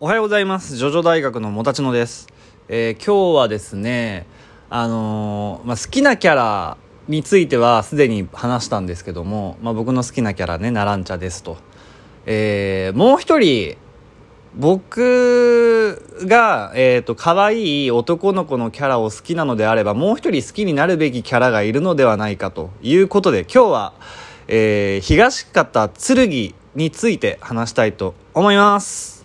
おはようございます。ジョジョ大学のもたちのです。えー今日はですね、あのーまあ、好きなキャラについてはすでに話したんですけども、まあ、僕の好きなキャラね、ナランチャですと。えーもう一人、僕が、えっ、と、可愛い男の子のキャラを好きなのであれば、もう一人好きになるべきキャラがいるのではないかということで、今日は、えー東方剣について話したいと思います。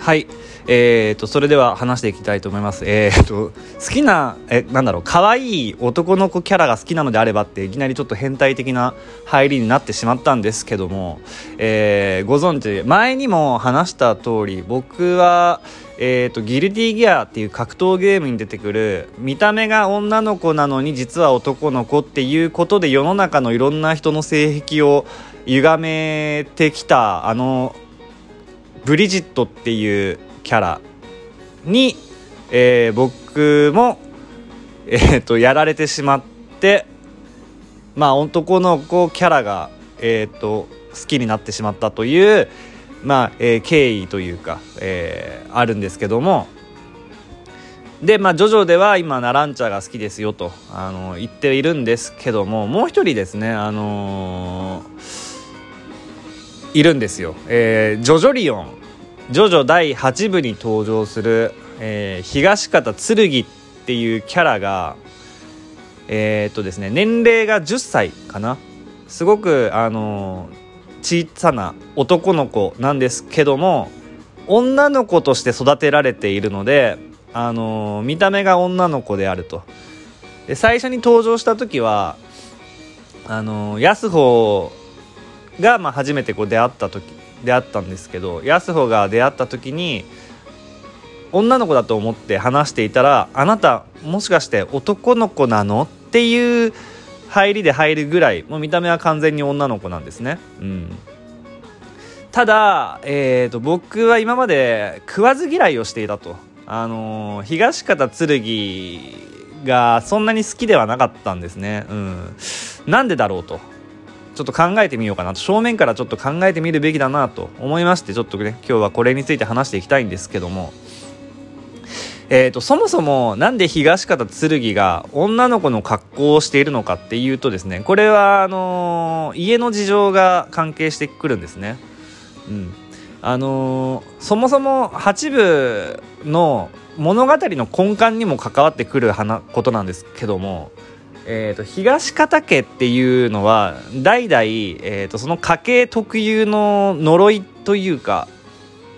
はい。えー、と、それでは話していきたいと思います。えー、と、好きな、え、なんだろう、可愛い男の子キャラが好きなのであればって、いきなりちょっと変態的な入りになってしまったんですけども、えー、ご存知、前にも話した通り、僕は、えー、と、ギルティギアっていう格闘ゲームに出てくる、見た目が女の子なのに実は男の子っていうことで世の中のいろんな人の性癖を歪めてきた、あの、ブリジットっていうキャラに、えー僕も、えーとやられてしまってまあ男の子キャラが、えー、と好きになってしまったという、まあえー経緯というか、えーあるんですけども。でまあジョジョでは今ナランチャが好きですよとあの言っているんですけどももう一人ですねあのーいるんですよ、えージョジョリオン。ジョジョ第8部に登場する、えー東方剣っていうキャラがえーっとですね年齢が10歳かな。すごくあの小さな男の子なんですけども女の子として育てられているのであの見た目が女の子であると。で最初に登場した時はあのー、安穂が、まあ、初めてこう出会った時出会ったんですけど安穂が出会った時に女の子だと思って話していたら「あなたもしかして男の子なの?」っていう入りで入るぐらいもう見た目は完全に女の子なんですね。うんただ、えー、と僕は今まで食わず嫌いをしていたと、あのー東方剣がそんなに好きではなかったんですね、うん、なんでだろうとちょっと考えてみようかなと。正面からちょっと考えてみるべきだなと思いましてちょっとね今日はこれについて話していきたいんですけども。えー、とそもそもなんで東方剣が女の子の格好をしているのかっていうとですねこれはあのー家の事情が関係してくるんですね。うん。あのーそもそも8部の物語の根幹にも関わってくる話ことなんですけども、えー、と東方家っていうのは代々、えー、とその家系特有の呪いというか、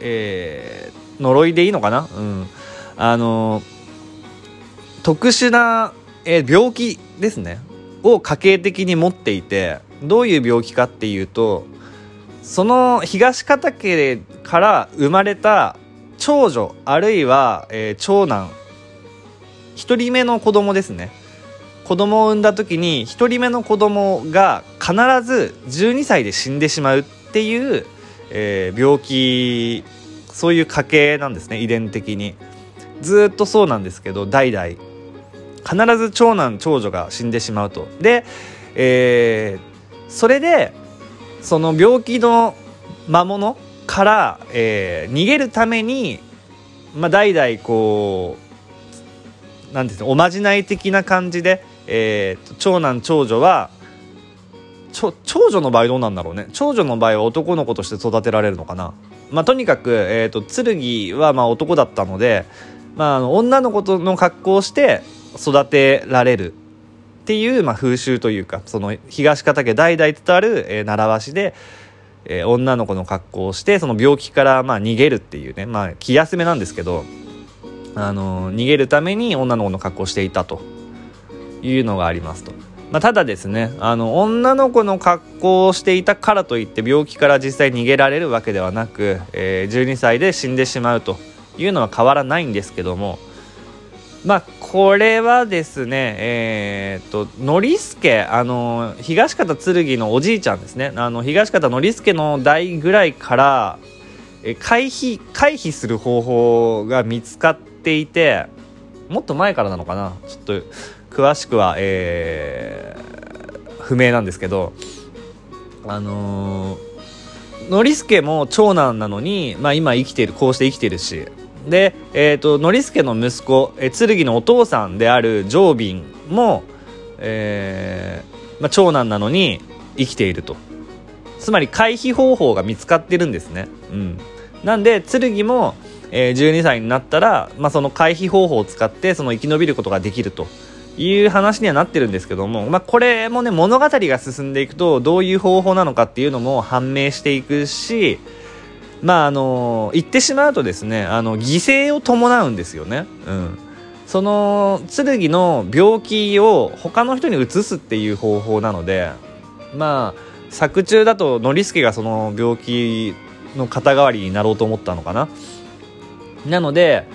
えー呪いでいいのかな、うん。あの特殊な、えー病気ですね。を家系的に持っていてどういう病気かっていうとその東方家から生まれた長女あるいは、えー長男1人目の子供ですね。子供を産んだ時に1人目の子供が必ず12歳で死んでしまうっていう、えー病気そういう家系なんですね遺伝的に。ずっとそうなんですけど代々。必ず長男長女が死んでしまうと。で、えーそれでその病気の魔物から、えー逃げるために、まあ、代々こうなんていうんですかおまじない的な感じで、えー長男長女は長女の場合どうなんだろうね。長女の場合は男の子として育てられるのかな、まあ、とにかく、えー、と剣はまあ男だったので、まあ、女の子との格好をして育てられる。っていう、まあ、風習というかその東方家代々伝わる、えー習わしで、えー女の子の格好をしてその病気からまあ逃げるっていうね、まあ、気休めなんですけど、あのー逃げるために女の子の格好をしていたと。いうのがありますと。まあ、ただですねあの女の子の格好をしていたからといって病気から実際逃げられるわけではなく、えー、12歳で死んでしまうというのは変わらないんですけどもまあこれはですねえー、とノリスケあの東方剣のおじいちゃんですねあの東方ノリスケの代ぐらいから回避回避する方法が見つかっていてもっと前からなのかなちょっと詳しくは、えー、不明なんですけどあのー、ノリスケも長男なのに、まあ、今生きているこうして生きてるし。で、えーと、ノリスケの息子、え、剣のお父さんであるジョービンも、えーまあ、長男なのに生きていると。つまり回避方法が見つかってるんですね、うん、なんで剣も、えー、12歳になったら、まあ、その回避方法を使ってその生き延びることができると。いう話にはなってるんですけども、まあ、これもね物語が進んでいくとどういう方法なのかっていうのも判明していくしまああの言ってしまうとですねあの犠牲を伴うんですよね。うんその剣の病気を他の人に移すっていう方法なのでまあ作中だとノリスケがその病気の肩代わりになろうと思ったのかななので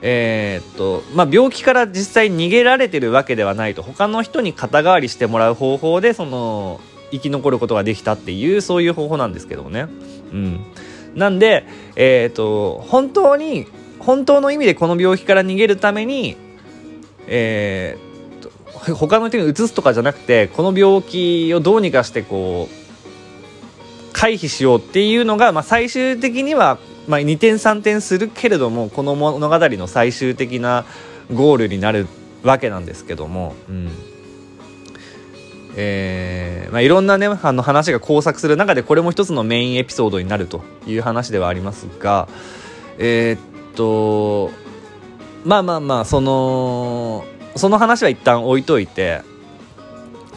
えー、っとまあ、病気から実際逃げられてるわけではないと他の人に肩代わりしてもらう方法でその生き残ることができたっていうそういう方法なんですけどもね。うん、なんで、えー、っと本当に本当の意味でこの病気から逃げるために、えー、他の人にうつすとかじゃなくてこの病気をどうにかしてこう回避しようっていうのが、まあ、最終的にはまあ、2点3点するけれどもこの物語の最終的なゴールになるわけなんですけども、うん。えーまあ、いろんな、ね、あの話が交錯する中でこれも一つのメインエピソードになるという話ではありますがえー、っとまあまあまあそのその話は一旦置いといて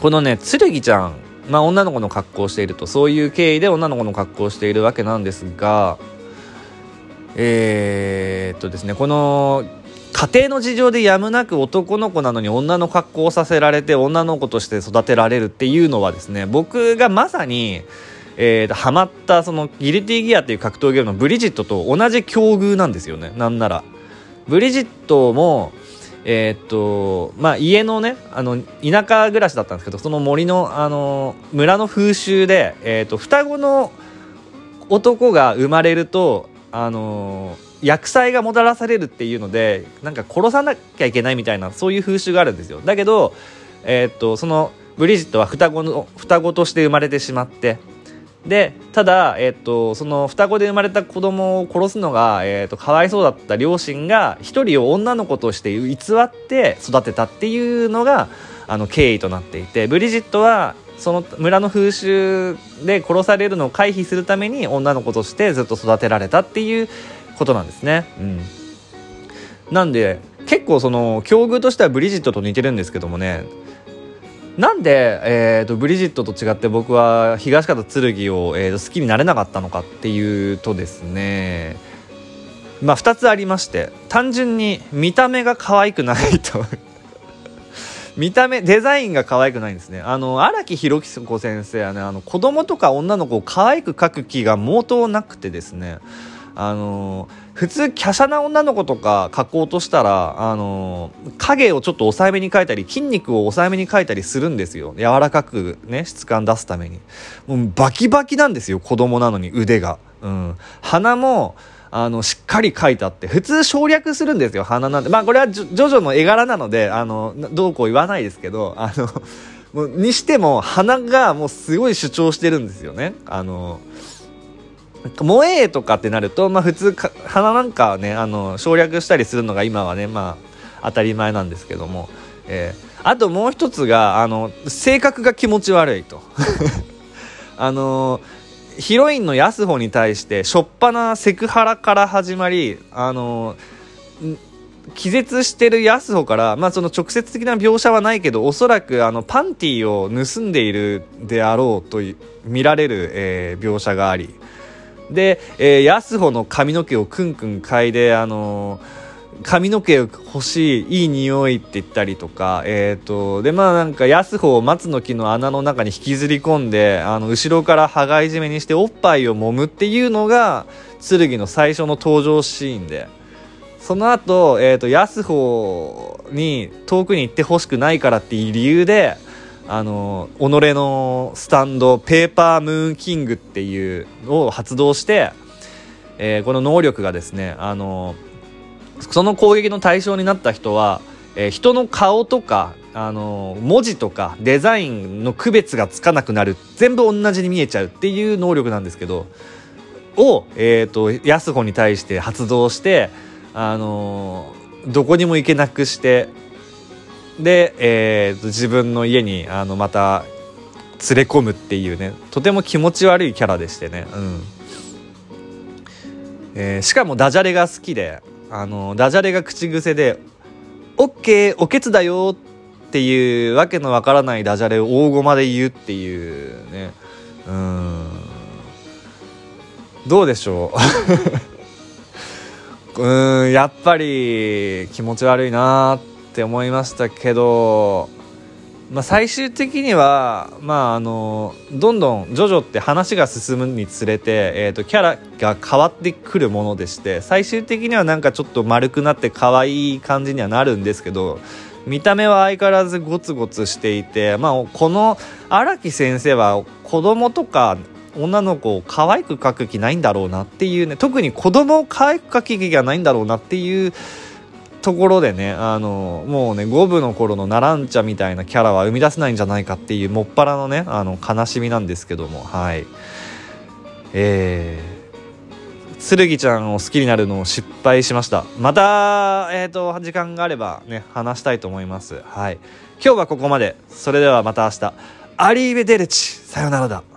このね剣ちゃんまあ女の子の格好をしているとそういう経緯で女の子の格好をしているわけなんですがえー、っとですねこの家庭の事情でやむなく男の子なのに女の格好をさせられて女の子として育てられるっていうのはですね僕がまさに、えー、とハマったそのギルティギアっていう格闘ゲームのブリジットと同じ境遇なんですよね。なんなら。ブリジットもえー、っとまあ家のねあの田舎暮らしだったんですけどその森のあの村の風習で、えー、っと双子の男が生まれるとあの薬剤がもたらされるっていうのでなんか殺さなきゃいけないみたいなそういう風習があるんですよ。だけど、えー、っとそのブリジットは双子の双子として生まれてしまってでただ、え、っとその双子で生まれた子供を殺すのが、え、っとかわいそうだった両親が一人を女の子として偽って育てたっていうのがあの経緯となっていてブリジットはその村の風習で殺されるのを回避するために女の子としてずっと育てられたっていうことなんですね。うん、なんで結構その境遇としてはブリジットと似てるんですけどもねなんで、えーと、ブリジットと違って僕は東方剣を、えーと好きになれなかったのかっていうとですねまあ2つありまして単純に見た目が可愛くないと。見た目デザインが可愛くないんですね。あの荒木宏子先生はねあの子供とか女の子を可愛く描く気が毛頭なくてですねあの普通華奢な女の子とか描こうとしたらあの影をちょっと抑えめに描いたり筋肉を抑えめに描いたりするんですよ。柔らかくね質感出すために。もうバキバキなんですよ子供なのに腕が、うん、鼻もあの、しっかり書いてあって、普通省略するんですよ、鼻なんて。まあ、これはジョジョの絵柄なので、あの、どうこう言わないですけど、あの、もうにしても、鼻がもうすごい主張してるんですよね。あの、萌えとかってなると、まあ普通鼻なんかね、あの、省略したりするのが今はね、まあ当たり前なんですけども、えー、あともう一つが、あの、性格が気持ち悪いと。あのヒロインの安穂に対してしょっぱなセクハラから始まりあの気絶してる安穂から、まあ、その直接的な描写はないけどおそらくあのパンティを盗んでいるであろうと見られる、えー、描写がありで、えー、安穂の髪の毛をくんくん嗅いであの髪の毛欲しいいい匂いって言ったりとかえっ、ー、とでまあなんか安穂を松の木の穴の中に引きずり込んであの後ろから羽交い締めにしておっぱいを揉むっていうのが剣の最初の登場シーンで。その後、えっ、ー、と安穂に遠くに行ってほしくないからっていう理由であの己のスタンドペーパームーンキングっていうのを発動して、えー、この能力がですねあのその攻撃の対象になった人は、えー、人の顔とかあの文字とかデザインの区別がつかなくなる全部同じに見えちゃうっていう能力なんですけどを、えーと、と安穂に対して発動してあのどこにも行けなくしてで、えー、自分の家にあのまた連れ込むっていうねとても気持ち悪いキャラでしてね、うん。えー、しかもダジャレが好きであのダジャレが口癖で「OK おけつだよ」っていうわけのわからないダジャレを大駒で言うっていうね。うん。どうでしょう？うんやっぱり気持ち悪いなーって。って思いましたけど、まあ、最終的には、まあ、あのどんどんジョジョって話が進むにつれて、えーと、キャラが変わってくるものでして最終的にはなんかちょっと丸くなって可愛い感じにはなるんですけど見た目は相変わらずゴツゴツしていて、まあ、この荒木先生は子供とか女の子を可愛く描く気ないんだろうなっていうね特に子供を可愛く描く気がないんだろうなっていうところでねあのもうね五分の頃のナランチャみたいなキャラは生み出せないんじゃないかっていうもっぱらのねあの悲しみなんですけどもはい。えー、剣ちゃんを好きになるのを失敗しました。またえっ、ー、と時間があればね話したいと思います。はい。今日はここまで。それではまた明日。アリーベデルチ。さよならだ。